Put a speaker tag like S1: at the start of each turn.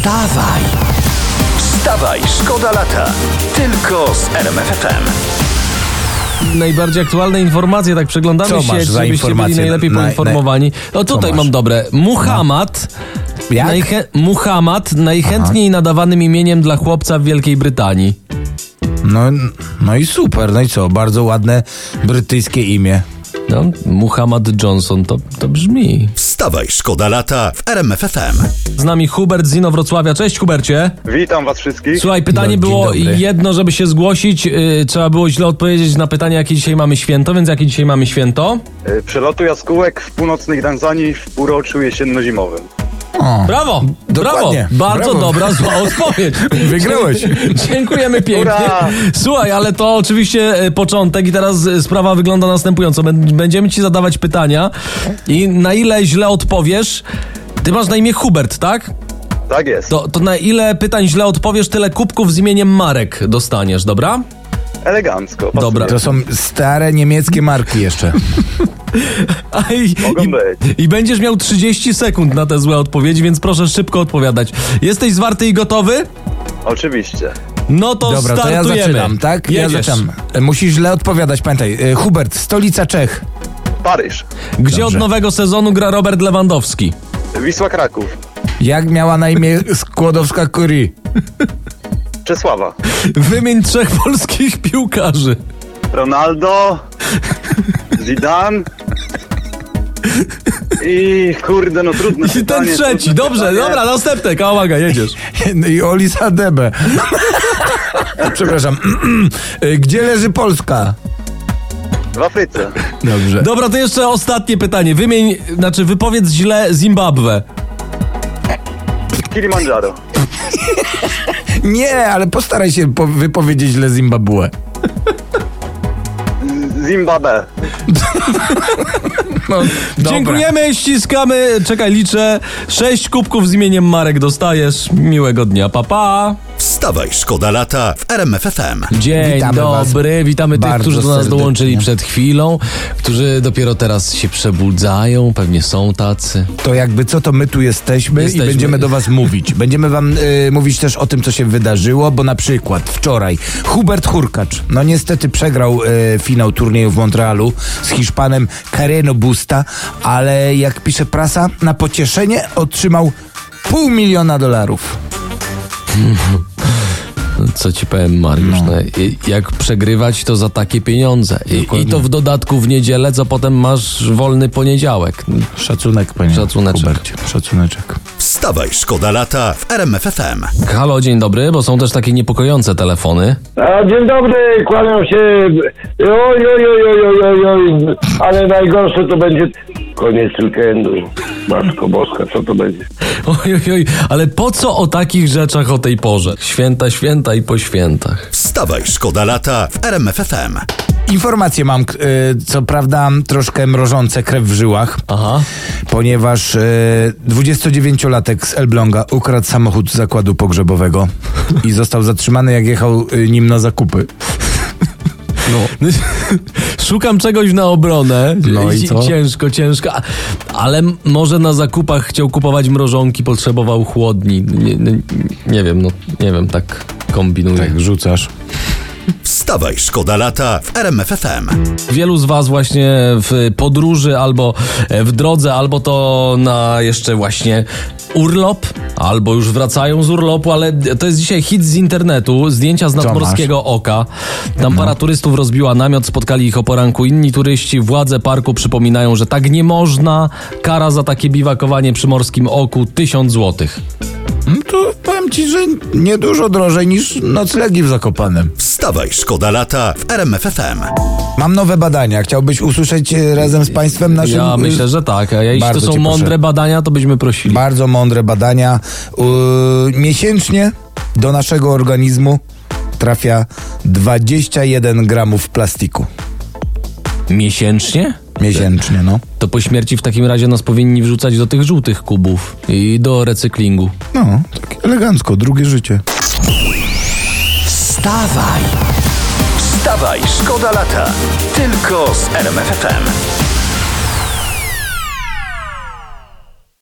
S1: Wstawaj! Wstawaj, szkoda lata. Tylko z RMFFM.
S2: Najbardziej aktualne informacje, tak przeglądamy
S3: Co
S2: sieć,
S3: masz za
S2: żebyście byli
S3: informacje?
S2: najlepiej
S3: Naj-
S2: poinformowani. No tutaj
S3: masz?
S2: mam dobre. Muhammad.
S3: Jak?
S2: Najchę- Muhammad najchętniej nadawanym imieniem dla chłopca w Wielkiej Brytanii.
S3: No, no i super, no i co? Bardzo ładne brytyjskie imię.
S2: No, Muhammad Johnson, to, to brzmi.
S1: Wstawaj, szkoda lata w RMFFM.
S2: Z nami Hubert z Zino Wrocławia. Cześć Hubercie.
S4: Witam was wszystkich.
S2: Słuchaj, pytanie
S3: No,
S2: było
S3: dobry.
S2: jedno, żeby się zgłosić. Yy, trzeba było źle odpowiedzieć na pytanie, jakie dzisiaj mamy święto, więc jakie dzisiaj mamy święto?
S4: Y, Przelotu jaskółek w północnej Tanzanii w półroczu jesienno-zimowym.
S3: O,
S2: Brawo!
S3: Dokładnie.
S2: Brawo! Bardzo
S3: Brawo.
S2: dobra, zła odpowiedź.
S3: Wygrałeś.
S2: Dziękujemy pięknie.
S4: Ura!
S2: Słuchaj, ale to oczywiście e, początek i teraz e, sprawa wygląda następująco. Bę- Będziemy ci zadawać pytania i na ile źle odpowiesz, ty masz na imię Hubert, tak?
S4: Tak jest.
S2: To, to na ile pytań źle odpowiesz, tyle kubków z imieniem Marek dostaniesz, dobra?
S4: Elegancko. pasuje.
S2: Dobra.
S3: to są stare niemieckie marki jeszcze.
S2: A i,
S4: Mogą
S2: i,
S4: być.
S2: I będziesz miał 30 sekund na te złe odpowiedzi, więc proszę szybko odpowiadać. Jesteś zwarty i gotowy?
S4: Oczywiście.
S2: No to
S3: Dobra, to ja
S2: startujemy.
S3: zaczynam, tak? Ja
S2: Jedziesz.
S3: zaczynam. E, Musisz źle odpowiadać, pamiętaj. E, Hubert, stolica Czech.
S4: Paryż.
S2: Gdzie
S3: Dobrze.
S2: od nowego sezonu gra Robert Lewandowski?
S4: Wisła Kraków.
S3: Jak miała na imię Skłodowska Curie?
S4: Czesława.
S2: Wymień trzech polskich piłkarzy.
S4: Ronaldo. Zidane. I kurde, no trudne
S2: I ten
S4: pytanie,
S2: trzeci.
S4: trudne
S2: Dobrze,
S4: pytanie.
S2: dobra, następny. Kałaga, jedziesz.
S3: No i Olisa Debe. Przepraszam. Gdzie leży Polska?
S4: W Afryce.
S3: Dobrze.
S2: Dobra, to jeszcze ostatnie pytanie. Wymień, znaczy wypowiedz źle Zimbabwe.
S4: Kilimandżaro.
S3: Nie, ale postaraj się po- wypowiedzieć źle Zimbabwe.
S4: Zimbabwe.
S3: No.
S2: Dziękujemy, ściskamy. Czekaj, liczę. Sześć kubków z imieniem Marek dostajesz. Miłego dnia, papa. Pa.
S1: Wstawaj, szkoda lata w RMFFM.
S2: Dzień
S3: Witamy was
S2: dobry, witamy tych,
S3: bardzo
S2: którzy do nas
S3: serdecznie.
S2: dołączyli przed chwilą, którzy dopiero teraz się przebudzają, pewnie są tacy.
S3: To jakby co, to my tu jesteśmy,
S2: Jesteśmy.
S3: i będziemy do was mówić. Będziemy wam y, mówić też o tym, co się wydarzyło, bo na przykład wczoraj Hubert Hurkacz, no niestety przegrał y, finał turnieju w Montrealu z Hiszpanem Carreno Busta, ale jak pisze prasa, na pocieszenie otrzymał pół miliona dolarów.
S2: Co ci powiem, Mariusz, no. i- jak przegrywać to za takie pieniądze. I, I to w dodatku w niedzielę, co potem masz wolny poniedziałek.
S3: Szacunek, panie
S2: Szacuneczek.
S3: Hubercie. Szacuneczek.
S1: Wstawaj, szkoda lata w RMFFM.
S2: Halo, dzień dobry, bo są też takie niepokojące telefony.
S5: A, dzień dobry, kłaniam się. Oj, oj, oj, oj, oj, oj, oj. Ale najgorsze to będzie koniec weekendu. Matko Boska, co to będzie?
S2: Oj, oj, oj, ale po co o takich rzeczach o tej porze? Święta, święta i po świętach.
S1: Wstawaj, szkoda lata w RMFFM.
S3: Informacje mam, y, co prawda troszkę mrożące krew w żyłach,
S2: Aha.
S3: ponieważ y, 29-latek z Elbląga ukradł samochód z zakładu pogrzebowego i został zatrzymany, jak jechał y, nim na zakupy.
S2: No. Szukam czegoś na obronę.
S3: No i co?
S2: Ciężko, ciężko. Ale może na zakupach chciał kupować mrożonki, potrzebował chłodni. Nie, nie, nie wiem, no nie wiem, tak kombinuję.
S3: Tak, rzucasz.
S1: Wstawaj, szkoda lata w RMFFM.
S2: Wielu z Was właśnie w podróży albo w drodze, albo to na jeszcze właśnie urlop, albo już wracają z urlopu, ale to jest dzisiaj hit z internetu, zdjęcia z nadmorskiego oka. Tam para turystów rozbiła namiot, spotkali ich o poranku inni turyści. Władze parku przypominają, że tak nie można. Kara za takie biwakowanie przy morskim oku 1000 złotych.
S3: No to powiem ci, że niedużo drożej niż noclegi w Zakopanem.
S1: Wstawaj, szkoda lata w RMFFM.
S3: Mam nowe badania. Chciałbyś usłyszeć e, razem z państwem naszym...
S2: Ja myślę, że tak. A jeśli to są mądre
S3: proszę.
S2: badania, to byśmy prosili.
S3: Bardzo mądre badania. Y, miesięcznie do naszego organizmu trafia 21 gramów plastiku.
S2: Miesięcznie?
S3: Miesięcznie, no.
S2: To po śmierci w takim razie nas powinni wrzucać do tych żółtich kubów i do recyklingu.
S3: No, tak elegancko, drugie życie.
S1: Wstawaj! Wstawaj, szkoda lata. Tylko z RMFFM.